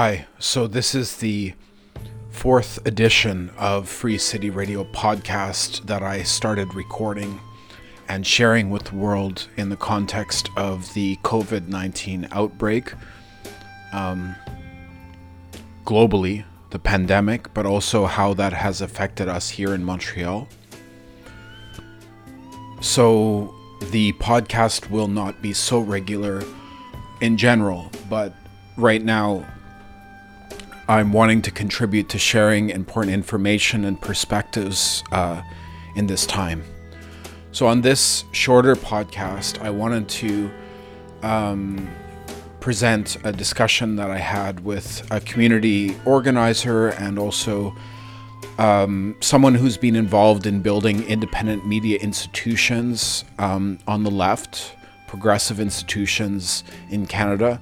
Hi, so this is the fourth edition of Free City Radio podcast that I started recording and sharing with the world in the context of the COVID 19 outbreak um, globally, the pandemic, but also how that has affected us here in Montreal. So the podcast will not be so regular in general, but right now I'm wanting to contribute to sharing important information and perspectives uh, in this time. So, on this shorter podcast, I wanted to um, present a discussion that I had with a community organizer and also um, someone who's been involved in building independent media institutions um, on the left, progressive institutions in Canada.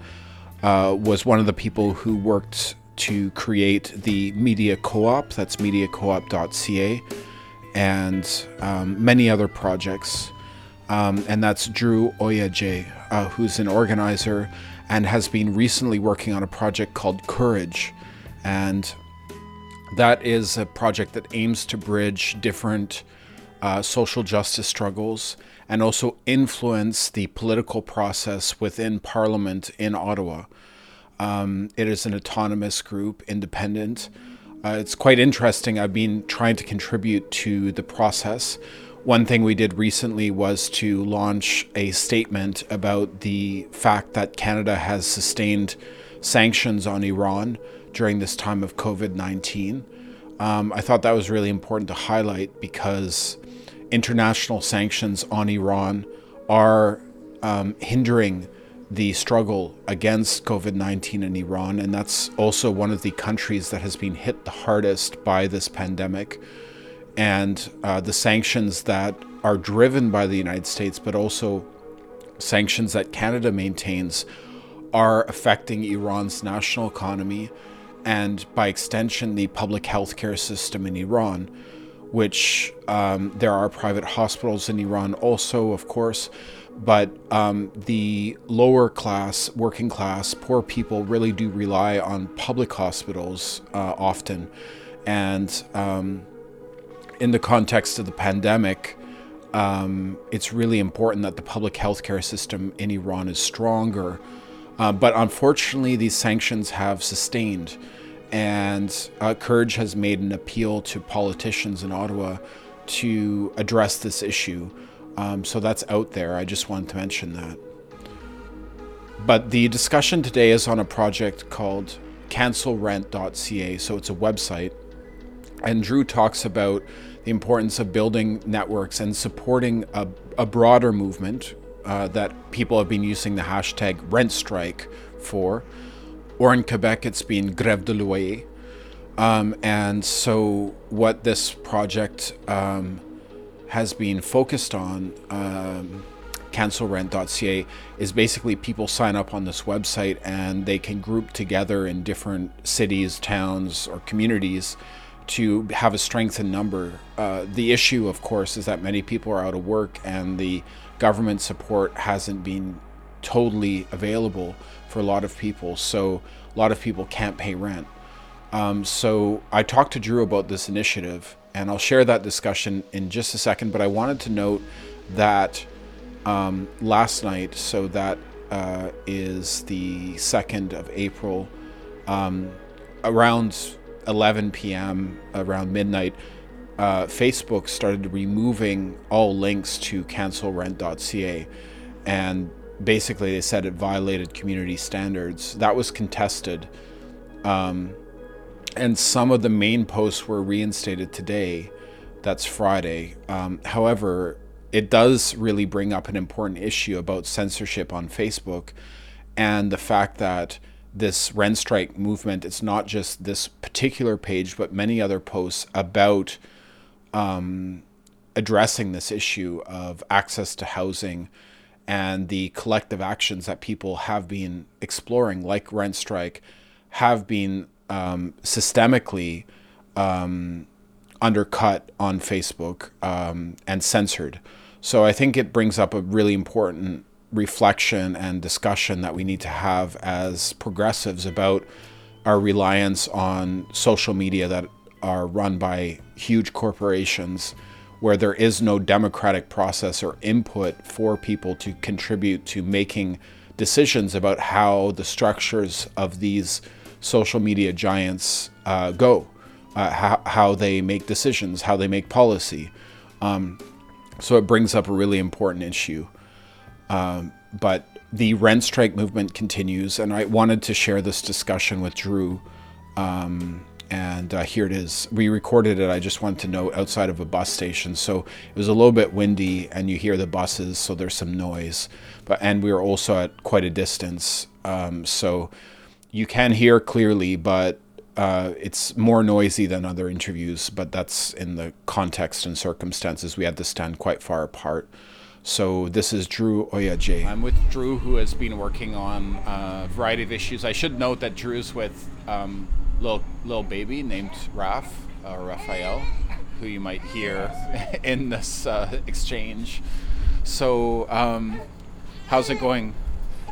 Uh, was one of the people who worked to create the Media Co op, that's mediacoop.ca, and um, many other projects. Um, and that's Dru Oja Jay, uh, who's an organizer and has been recently working on a project called Courage. And that is a project that aims to bridge different uh, social justice struggles and also influence the political process within Parliament in Ottawa. Um, it is an autonomous group, independent. Uh, it's quite interesting. I've been trying to contribute to the process. One thing we did recently was to launch a statement about the fact that Canada has sustained sanctions on Iran during this time of COVID 19. Um, I thought that was really important to highlight because international sanctions on Iran are um, hindering the struggle against COVID 19 in Iran, and that's also one of the countries that has been hit the hardest by this pandemic. And uh, the sanctions that are driven by the United States, but also sanctions that Canada maintains, are affecting Iran's national economy and, by extension, the public health care system in Iran. Which um, there are private hospitals in Iran, also, of course, but um, the lower class, working class, poor people really do rely on public hospitals uh, often. And um, in the context of the pandemic, um, it's really important that the public healthcare system in Iran is stronger. Uh, but unfortunately, these sanctions have sustained. And uh, Courage has made an appeal to politicians in Ottawa to address this issue. Um, so that's out there. I just wanted to mention that. But the discussion today is on a project called cancelrent.ca. So it's a website. And Dru talks about the importance of building networks and supporting a, a broader movement uh, that people have been using the hashtag rent strike for. Or in Quebec, it's been grève de loyer. Um, and so, what this project um, has been focused on, um, cancelrent.ca, is basically people sign up on this website and they can group together in different cities, towns, or communities to have a strength in number. Uh, the issue, of course, is that many people are out of work and the government support hasn't been totally available for a lot of people. So a lot of people can't pay rent. Um, so I talked to Dru about this initiative and I'll share that discussion in just a second. But I wanted to note that um, last night, so that uh, is the 2nd of April, um, around 11 p.m., around midnight, uh, Facebook started removing all links to cancelrent.ca. And basically, they said it violated community standards. That was contested. Um, and some of the main posts were reinstated today. That's Friday. Um, however, it does really bring up an important issue about censorship on Facebook and the fact that this rent strike movement it's not just this particular page but many other posts about um, addressing this issue of access to housing and the collective actions that people have been exploring like rent strike have been um, systemically um, undercut on Facebook um, and censored. So I think it brings up a really important reflection and discussion that we need to have as progressives about our reliance on social media that are run by huge corporations where there is no democratic process or input for people to contribute to making decisions about how the structures of these social media giants uh, go, uh, how, how they make decisions, how they make policy. Um, so it brings up a really important issue. Um, but the rent strike movement continues, and I wanted to share this discussion with Dru. Um, and uh, here it is. We recorded it. I just wanted to note outside of a bus station, so it was a little bit windy, and you hear the buses, so there's some noise. But and we are also at quite a distance, um, so you can hear clearly, but uh, it's more noisy than other interviews. But that's in the context and circumstances. We had to stand quite far apart. So this is Dru Oja Jay. I'm with Dru, who has been working on a variety of issues. I should note that Dru's with um, little little baby named Raf uh, Raphael, who you might hear in this uh, exchange. So, um, how's it going?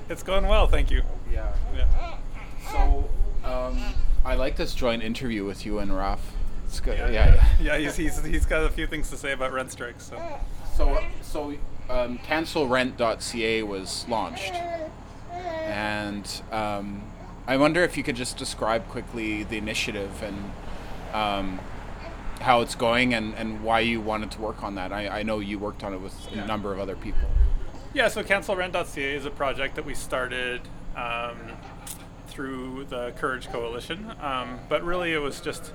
It's going well, thank you. Yeah. Yeah. So, um, I like this joint interview with you and Raf. It's good. Yeah, yeah. Yeah, yeah he's, he's, he's got a few things to say about rent strikes. So, so, so um, cancelrent.ca was launched, and um, I wonder if you could just describe quickly the initiative and um, how it's going and, and why you wanted to work on that. I, I know you worked on it with a number of other people. Yeah, so cancelrent.ca is a project that we started um, through the Courage Coalition, um, but really it was just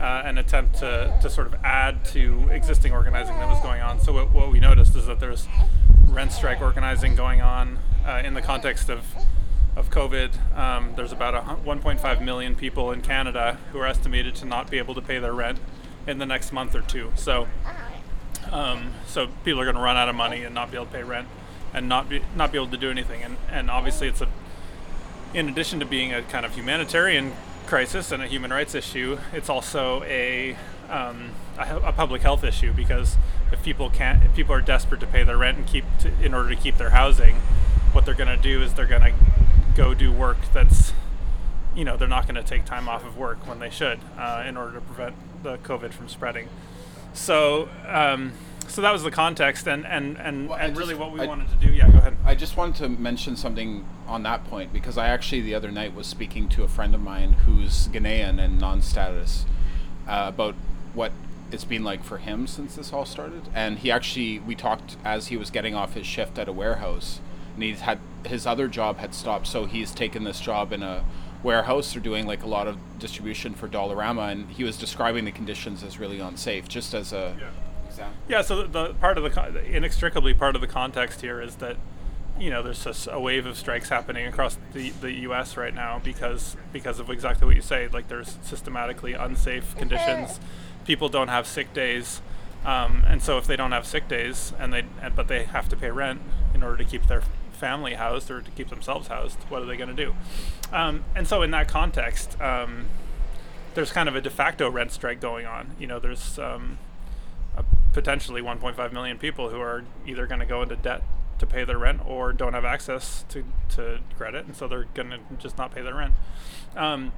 uh, an attempt to, to sort of add to existing organizing that was going on. So what, what we noticed is that there's rent strike organizing going on uh, in the context of of COVID. Um, there's about 1.5 million people in Canada who are estimated to not be able to pay their rent in the next month or two. So um, so people are going to run out of money and not be able to pay rent and not be not be able to do anything. And and obviously it's a in addition to being a kind of humanitarian crisis and a human rights issue, it's also a, um, a, a, public health issue because if people can't, if people are desperate to pay their rent and keep to, in order to keep their housing, what they're going to do is they're going to go do work that's, you know, they're not going to take time off of work when they should uh, in order to prevent the COVID from spreading. So. Um, so that was the context and and and, well, and really what we I, wanted to do. Yeah go ahead. I just wanted to mention something on that point because i actually the other night was speaking to a friend of mine who's ghanaian and non-status uh, about what it's been like for him since this all started. And he actually we talked as he was getting off his shift at a warehouse and he's had his other job had stopped. So he's taken this job in a warehouse. They're doing like a lot of distribution for dollarama and he was describing the conditions as really unsafe just as a yeah example? Yeah, so the, the part of the inextricably part of the context here is that you know there's just a wave of strikes happening across the, the U.S. right now because because of exactly what you say. Like there's systematically unsafe conditions. People don't have sick days, um, and so if they don't have sick days and they and, but they have to pay rent in order to keep their family housed or to keep themselves housed, what are they going to do? Um, and so in that context, um, there's kind of a de facto rent strike going on. You know, there's um, potentially 1.5 million people who are either going to go into debt to pay their rent or don't have access to, to credit, and so they're going to just not pay their rent. Um,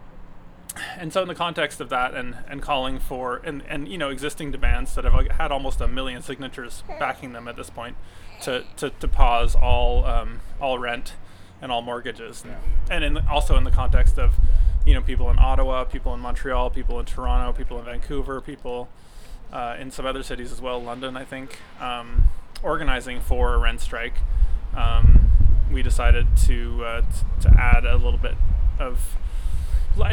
and so, in the context of that, and, and calling for and, and you know existing demands that have had almost a million signatures backing them at this point, to, to, to pause all um, all rent and all mortgages, and, and in the, also in the context of you know people in Ottawa, people in Montreal, people in Toronto, people in Vancouver, people uh, in some other cities as well, London, I think, um, organizing for a rent strike. Um, we decided to uh, t- to add a little bit of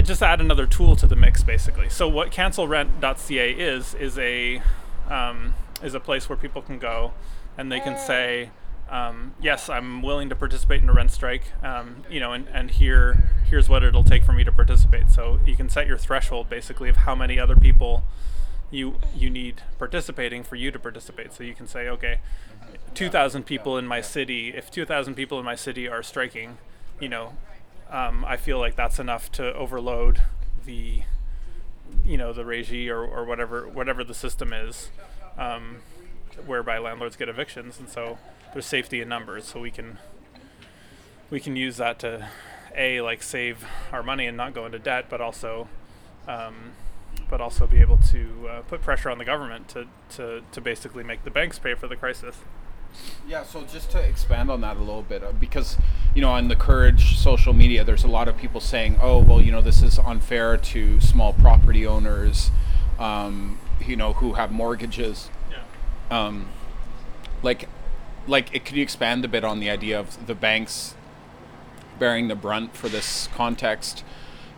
just add another tool to the mix, basically. So what cancelrent.ca is is a um, is a place where people can go and they can say. Um, yes, I'm willing to participate in a rent strike. Um, you know, and, and here here's what it'll take for me to participate. So you can set your threshold basically of how many other people you you need participating for you to participate. So you can say, okay, 2,000 people in my city. If 2,000 people in my city are striking, you know, um, I feel like that's enough to overload the, you know, the regie or, or whatever whatever the system is, um, whereby landlords get evictions, and so there's safety in numbers. So we can we can use that to a like save our money and not go into debt, but also um, but also be able to uh, put pressure on the government to, to, to basically make the banks pay for the crisis. Yeah, so just to expand on that a little bit, uh, because you know, on the Courage social media, there's a lot of people saying, "Oh, well, you know, this is unfair to small property owners, um, you know, who have mortgages." Yeah. Um, like, like, it, could you expand a bit on the idea of the banks bearing the brunt for this context,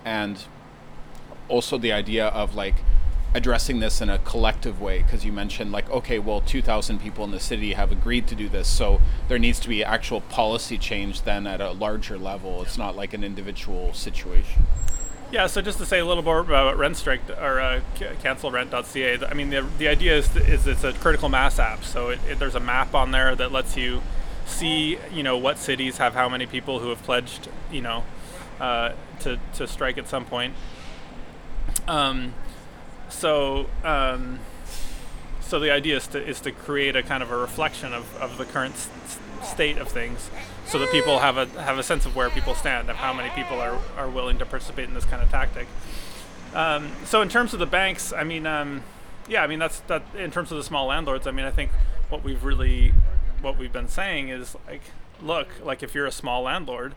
and also the idea of like addressing this in a collective way because you mentioned like okay well 2000 people in the city have agreed to do this so there needs to be actual policy change then at a larger level. It's not like an individual situation. Yeah so just to say a little more about rent strike or uh, cancelrent.ca i mean the, the idea is, is it's a critical mass app so it, it, there's a map on there that lets you see you know what cities have how many people who have pledged you know uh, to, to strike at some point um, so um, so the idea is to is to create a kind of a reflection of, of the current s- state of things, so that people have a have a sense of where people stand, of how many people are, are willing to participate in this kind of tactic. Um, so in terms of the banks, I mean, um, yeah, I mean that's that. In terms of the small landlords, I mean, I think what we've really what we've been saying is like, look, like if you're a small landlord,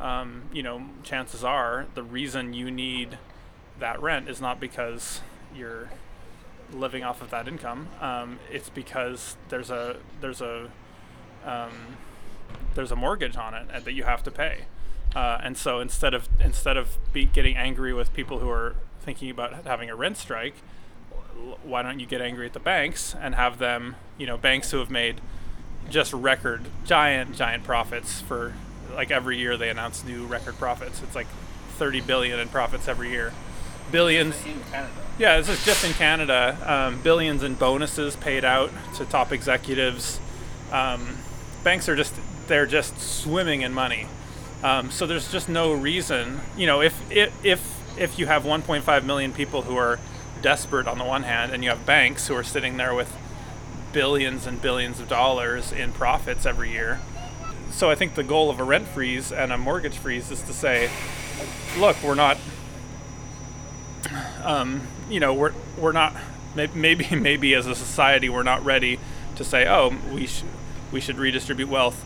um, you know, chances are the reason you need that rent is not because you're living off of that income. Um, it's because there's a there's a um, there's a mortgage on it that you have to pay. Uh, and so instead of instead of be getting angry with people who are thinking about having a rent strike, why don't you get angry at the banks and have them, you know, banks who have made just record giant giant profits for like every year they announce new record profits. It's like 30 billion in profits every year billions. Yeah, this is just in Canada. Um, billions in bonuses paid out to top executives. Um, banks are just they're just swimming in money. Um, so there's just no reason, you know, if if if if you have 1.5 million people who are desperate on the one hand, and you have banks who are sitting there with billions and billions of dollars in profits every year. So I think the goal of a rent freeze and a mortgage freeze is to say, look, we're not um, you know, we're we're not maybe maybe as a society we're not ready to say, oh, we should we should redistribute wealth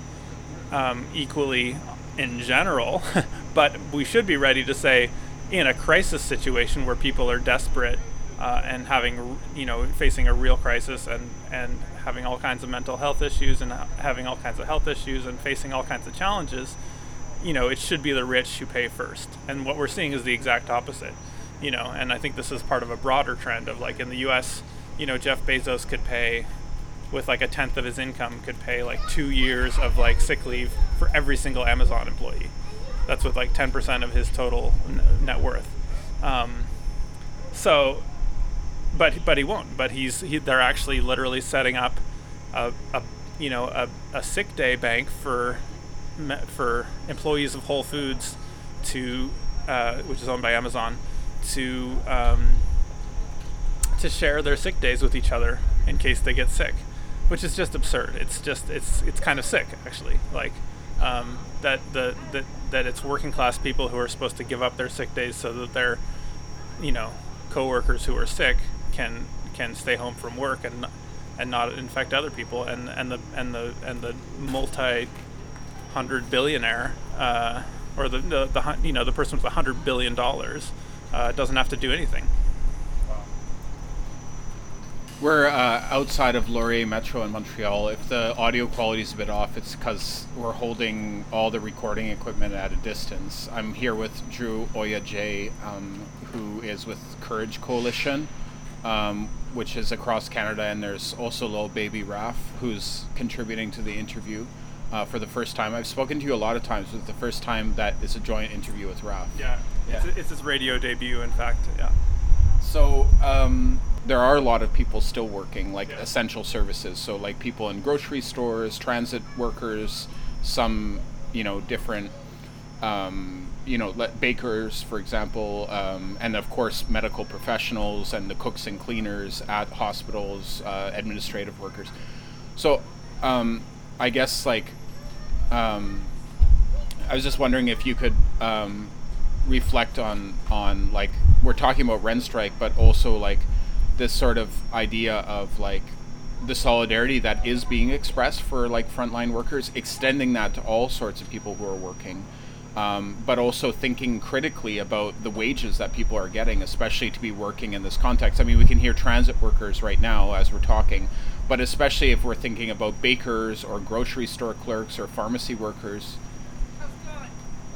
um, equally in general, but we should be ready to say, in a crisis situation where people are desperate uh, and having you know facing a real crisis and and having all kinds of mental health issues and having all kinds of health issues and facing all kinds of challenges you know it should be the rich who pay first. And what we're seeing is the exact opposite you know, and I think this is part of a broader trend of like in the U.S., you know, Jeff Bezos could pay with like a tenth of his income could pay like two years of like sick leave for every single Amazon employee. That's with like 10% of his total net worth. Um, so, but but he won't. But he's he, they're actually literally setting up a, a you know a, a sick day bank for for employees of Whole Foods to uh, which is owned by Amazon to um, to share their sick days with each other in case they get sick, which is just absurd. It's just it's it's kind of sick actually. Like um, that the that that it's working class people who are supposed to give up their sick days so that their you know coworkers who are sick can can stay home from work and and not infect other people and and the and the and the multi hundred billionaire uh, or the, the the you know the person with a hundred billion dollars uh, doesn't have to do anything. We're uh, outside of Laurier Metro in Montreal. If the audio quality is a bit off, it's because we're holding all the recording equipment at a distance. I'm here with Dru Oja Jay, um, who is with Courage Coalition, um, which is across Canada, and there's also little baby Raf, who's contributing to the interview uh, for the first time. I've spoken to you a lot of times, but the first time that is a joint interview with Raf. Yeah, yeah. It's, it's his radio debut, in fact. Yeah. So um, there are a lot of people still working, like yeah. essential services. So like people in grocery stores, transit workers, some you know different. Um, you know, bakers, for example, um, and of course, medical professionals and the cooks and cleaners at hospitals, uh, administrative workers. So, um, I guess like um, I was just wondering if you could um, reflect on on like we're talking about rent strike, but also like this sort of idea of like the solidarity that is being expressed for like frontline workers, extending that to all sorts of people who are working. Um, but also thinking critically about the wages that people are getting, especially to be working in this context. I mean, we can hear transit workers right now as we're talking, but especially if we're thinking about bakers or grocery store clerks or pharmacy workers.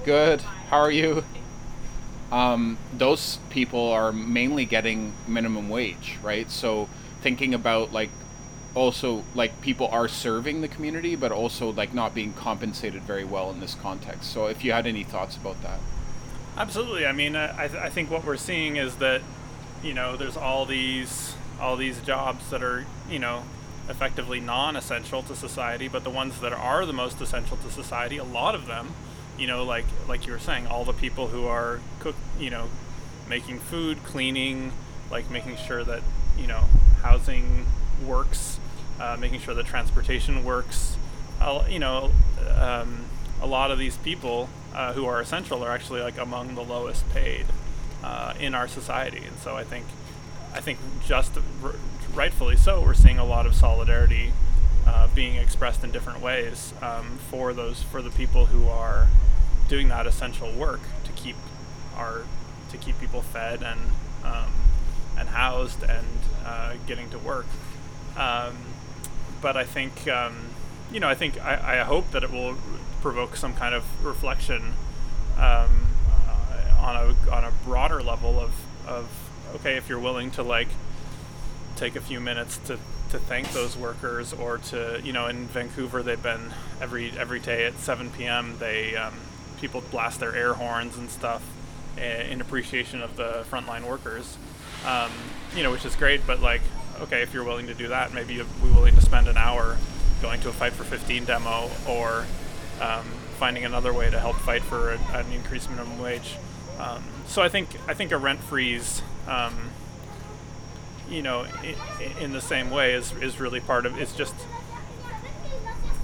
Good. How are you? Um, those people are mainly getting minimum wage, right? So thinking about like also like people are serving the community but also like not being compensated very well in this context. So if you had any thoughts about that. Absolutely. I mean i, I think what we're seeing is that you know there's all these all these jobs that are you know effectively non-essential to society but the ones that are the most essential to society a lot of them you know like like you were saying all the people who are cook you know making food cleaning like making sure that you know housing works uh, making sure that transportation works. Uh, you know, um, a lot of these people uh, who are essential are actually like among the lowest paid uh, in our society, and so I think, I think just r- rightfully so, we're seeing a lot of solidarity uh, being expressed in different ways um, for those for the people who are doing that essential work to keep our to keep people fed and um, and housed and uh, getting to work. Um, but I think um, you know I think I, I, hope that it will provoke some kind of reflection um, uh, on a on a broader level of of okay if you're willing to like take a few minutes to to thank those workers or to you know in Vancouver they've been every every day at 7 p.m. they um, people blast their air horns and stuff eh, in appreciation of the frontline workers um, you know which is great but like okay, if you're willing to do that, maybe you'll be willing to spend an hour going to a Fight for 15 demo or um, finding another way to help fight for a, an increased minimum wage. Um, so I think I think a rent freeze, um, you know, in, in the same way is is really part of. It's just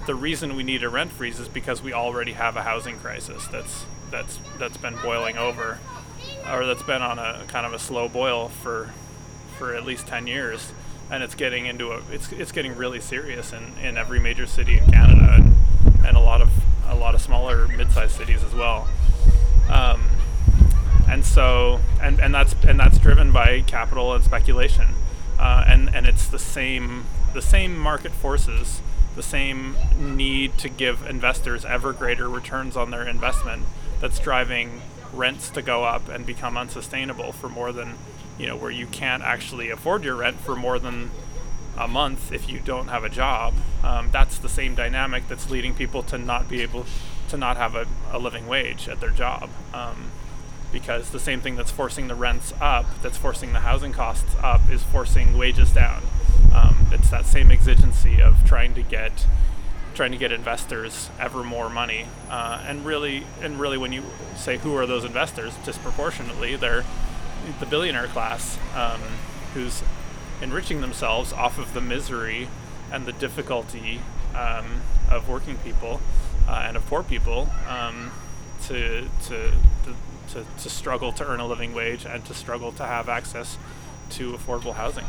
the reason we need a rent freeze is because we already have a housing crisis that's that's that's been boiling over, or that's been on a kind of a slow boil for for at least 10 years and it's getting into a it's it's getting really serious in, in every major city in Canada and, and a lot of a lot of smaller mid-sized cities as well. Um, and so and, and that's and that's driven by capital and speculation. Uh, and and it's the same the same market forces, the same need to give investors ever greater returns on their investment that's driving rents to go up and become unsustainable for more than you know, where you can't actually afford your rent for more than a month if you don't have a job. Um, that's the same dynamic that's leading people to not be able to not have a, a living wage at their job. Um, because the same thing that's forcing the rents up, that's forcing the housing costs up, is forcing wages down. Um, it's that same exigency of trying to get trying to get investors ever more money. Uh, and really, and really, when you say who are those investors, disproportionately, they're the billionaire class um, who's enriching themselves off of the misery and the difficulty um, of working people uh, and of poor people um, to, to, to, to, struggle to earn a living wage and to struggle to have access to affordable housing.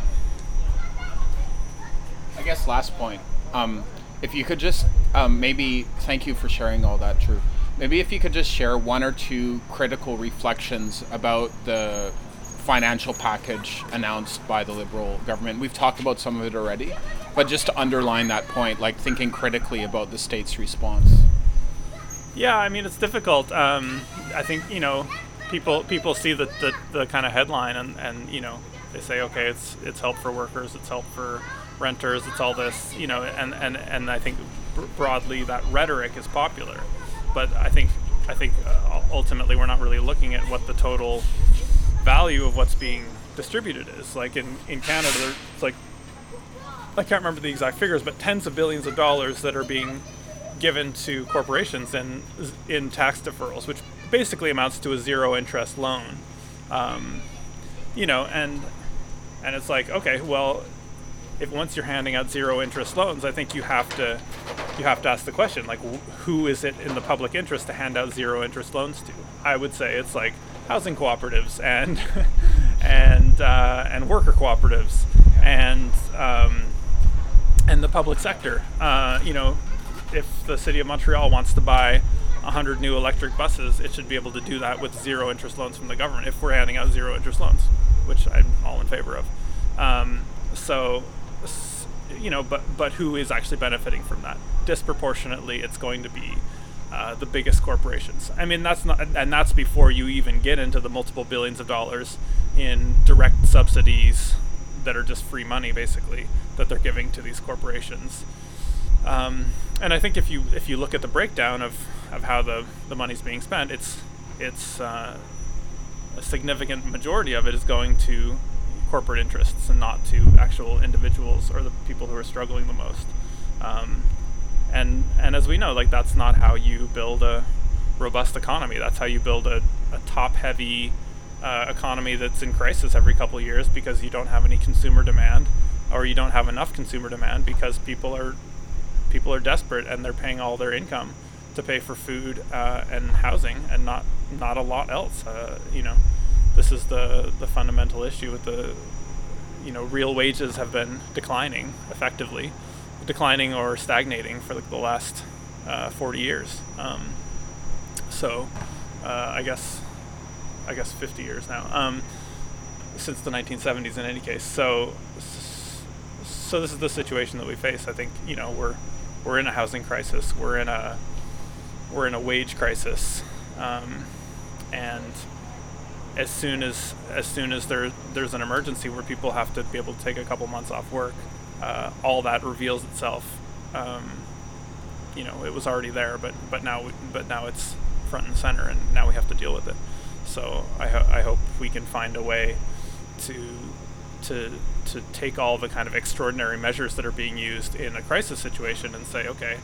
I guess last point. Um, if you could just um, maybe thank you for sharing all that, Dru. Maybe if you could just share one or two critical reflections about the financial package announced by the Liberal government. We've talked about some of it already, but just to underline that point, like thinking critically about the state's response. Yeah, I mean it's difficult. Um, I think you know people people see the, the, the kind of headline and, and you know they say okay it's it's help for workers, it's help for renters, it's all this you know and and, and I think broadly that rhetoric is popular but I think I think uh, ultimately we're not really looking at what the total value of what's being distributed is. Like in in Canada, it's like I can't remember the exact figures, but tens of billions of dollars that are being given to corporations in in tax deferrals, which basically amounts to a zero interest loan. Um, you know, and and it's like okay, well, if once you're handing out zero interest loans, I think you have to you have to ask the question like who is it in the public interest to hand out zero interest loans to? I would say it's like housing cooperatives and and uh, and worker cooperatives and um, and the public sector. Uh, you know, if the city of Montreal wants to buy 100 new electric buses, it should be able to do that with zero interest loans from the government if we're handing out zero interest loans, which I'm all in favor of. Um, so, you know, but but who is actually benefiting from that? Disproportionately, it's going to be uh, the biggest corporations. I mean, that's not, and that's before you even get into the multiple billions of dollars in direct subsidies that are just free money, basically, that they're giving to these corporations. Um, and I think if you if you look at the breakdown of, of how the, the money's being spent, it's it's uh, a significant majority of it is going to corporate interests and not to actual individuals or the people who are struggling the most. Um, and and as we know, like that's not how you build a robust economy. That's how you build a, a top-heavy uh, economy that's in crisis every couple of years because you don't have any consumer demand, or you don't have enough consumer demand because people are people are desperate and they're paying all their income to pay for food uh, and housing and not not a lot else. Uh, you know, this is the the fundamental issue with the you know real wages have been declining effectively, declining or stagnating for like the last uh, 40 years. Um, so uh, I guess I guess 50 years now um, since the 1970s in any case. So so this is the situation that we face. I think you know we're we're in a housing crisis. We're in a we're in a wage crisis, um, and as soon as as soon as there there's an emergency where people have to be able to take a couple months off work, uh, all that reveals itself. Um, you know, it was already there, but but now but now it's front and center, and now we have to deal with it. So I ho- I hope we can find a way to to to take all the kind of extraordinary measures that are being used in a crisis situation and say, okay,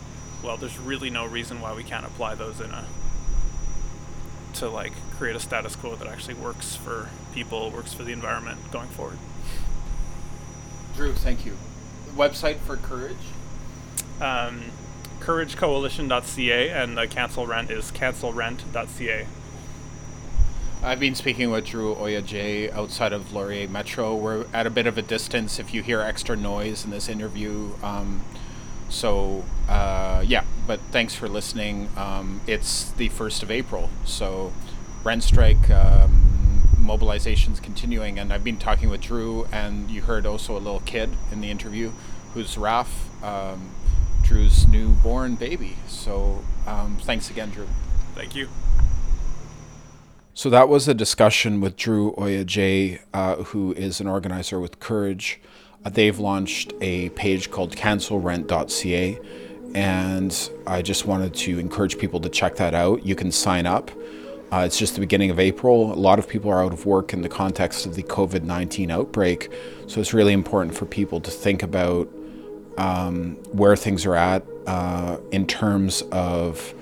well, there's really no reason why we can't apply those in a to like create a status quo that actually works for people, works for the environment going forward. Dru, thank you. website for Courage? Um, CourageCoalition.ca and the cancel rent is cancelrent.ca. I've been speaking with Dru Oja Jay outside of Laurier Metro. We're at a bit of a distance if you hear extra noise in this interview. Um, so, uh, yeah, but thanks for listening. Um, it's the 1st of April, so rent strike um, mobilization's continuing. And I've been talking with Dru, and you heard also a little kid in the interview who's Raf, um, Dru's newborn baby. So, um, thanks again, Dru. Thank you. So that was a discussion with Dru Oja uh, who is an organizer with Courage. Uh, they've launched a page called cancelrent.ca, and I just wanted to encourage people to check that out. You can sign up. Uh, it's just the beginning of April. A lot of people are out of work in the context of the COVID 19 outbreak, so it's really important for people to think about um, where things are at uh, in terms of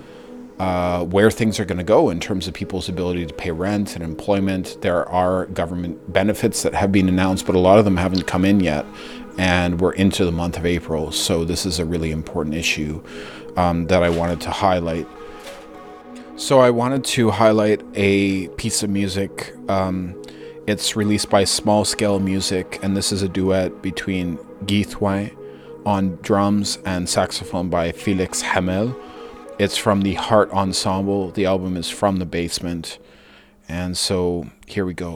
uh, where things are going to go in terms of people's ability to pay rent and employment. There are government benefits that have been announced, but a lot of them haven't come in yet. And we're into the month of April, so this is a really important issue um, that I wanted to highlight. So I wanted to highlight a piece of music. Um, it's released by Small Scale Music, and this is a duet between Guy on drums and saxophone by Felix Hamel. It's from the Heart Ensemble. The album is from the basement. And so here we go.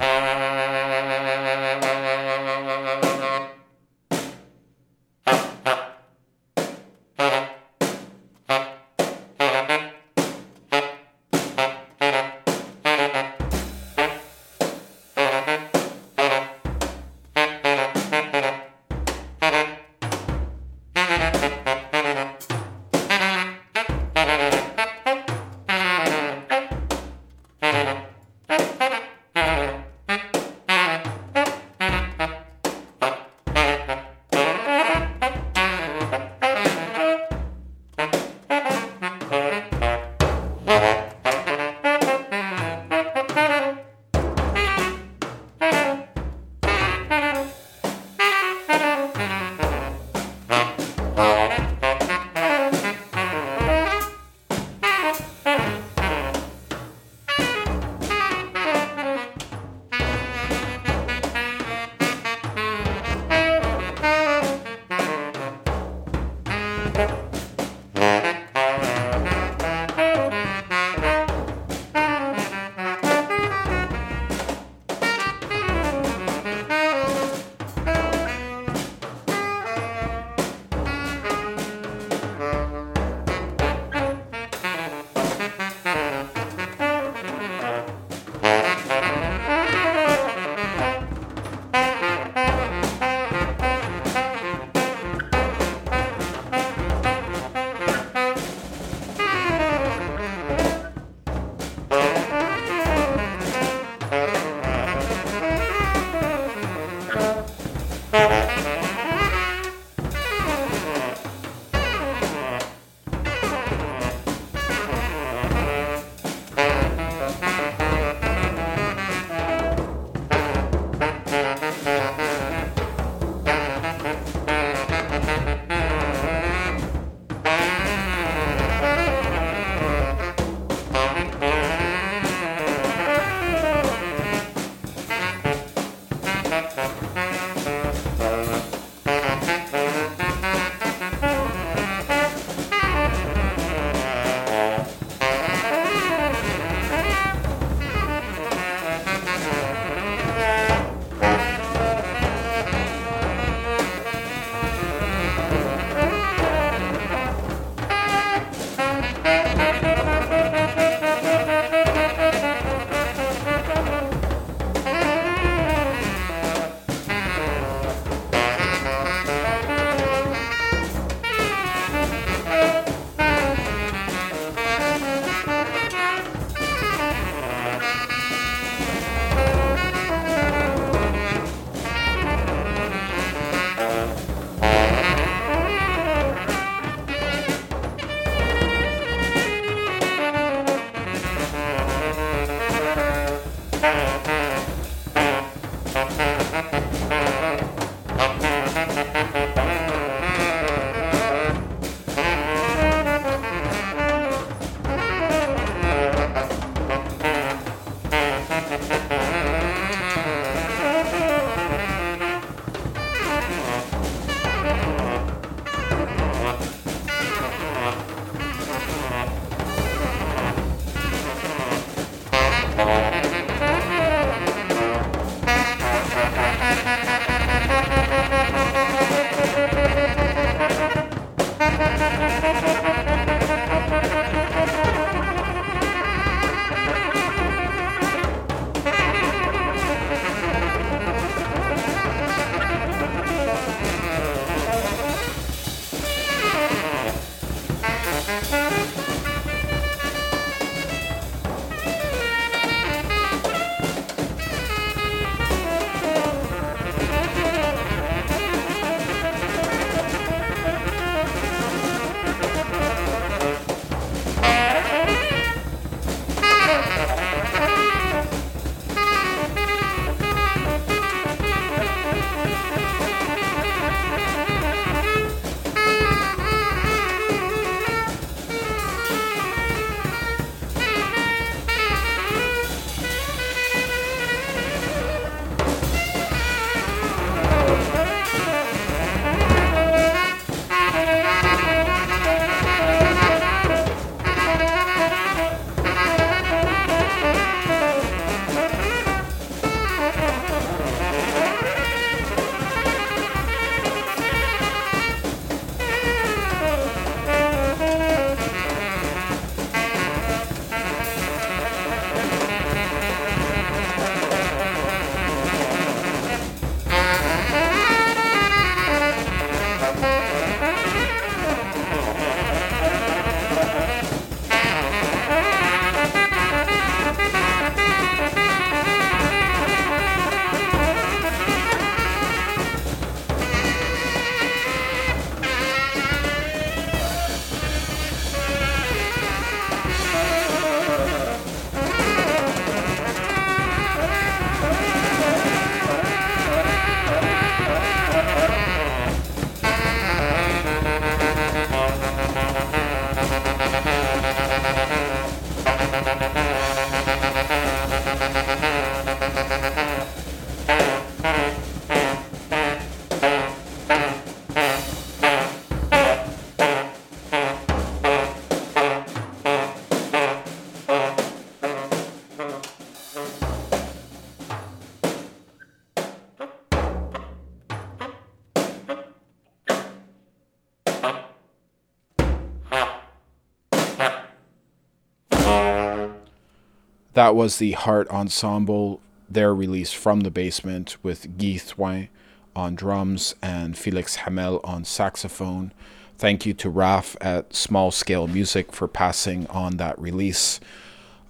That was the Heart Ensemble, their release from the basement with Guy Thouin on drums and Felix Hamel on saxophone. Thank you to Raf at Small Scale Music for passing on that release.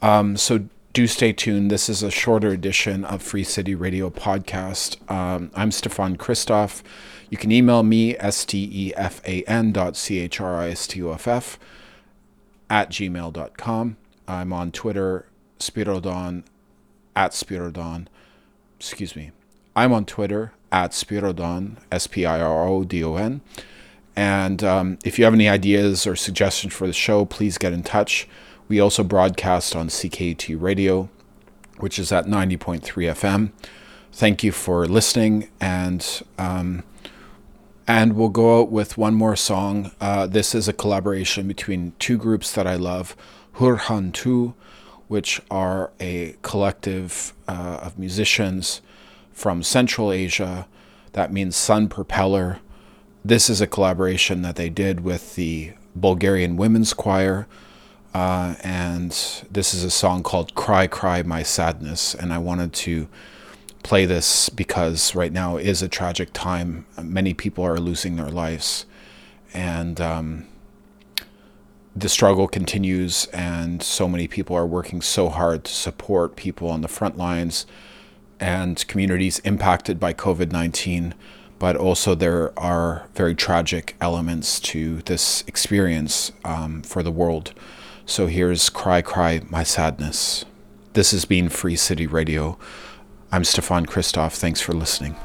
Um, so do stay tuned. This is a shorter edition of Free City Radio podcast. Um, I'm Stefan Christoff. You can email me, S-T-E-F-A-N dot C-H-R-I-S-T-O-F-F at gmail.com. I'm on Twitter Spirodon at Spirodon. Excuse me. I'm on Twitter at Spirodon, S P I R O D O N. And um, if you have any ideas or suggestions for the show, please get in touch. We also broadcast on CKUT Radio, which is at 90.3 FM. Thank you for listening, and um, and we'll go out with one more song. Uh, this is a collaboration between two groups that I love, Huun-Huur-Tu which are a collective uh, of musicians from Central Asia. That means Sun Propeller. This is a collaboration that they did with the Bulgarian Women's Choir. Uh, and this is a song called Cry, Cry, My Sadness. And I wanted to play this because right now is a tragic time. Many people are losing their lives. And um, the struggle continues, and so many people are working so hard to support people on the front lines and communities impacted by COVID 19. But also, there are very tragic elements to this experience um, for the world. So, here's Cry, Cry, My Sadness. This has been Free City Radio. I'm Stefan Christoff. Thanks for listening.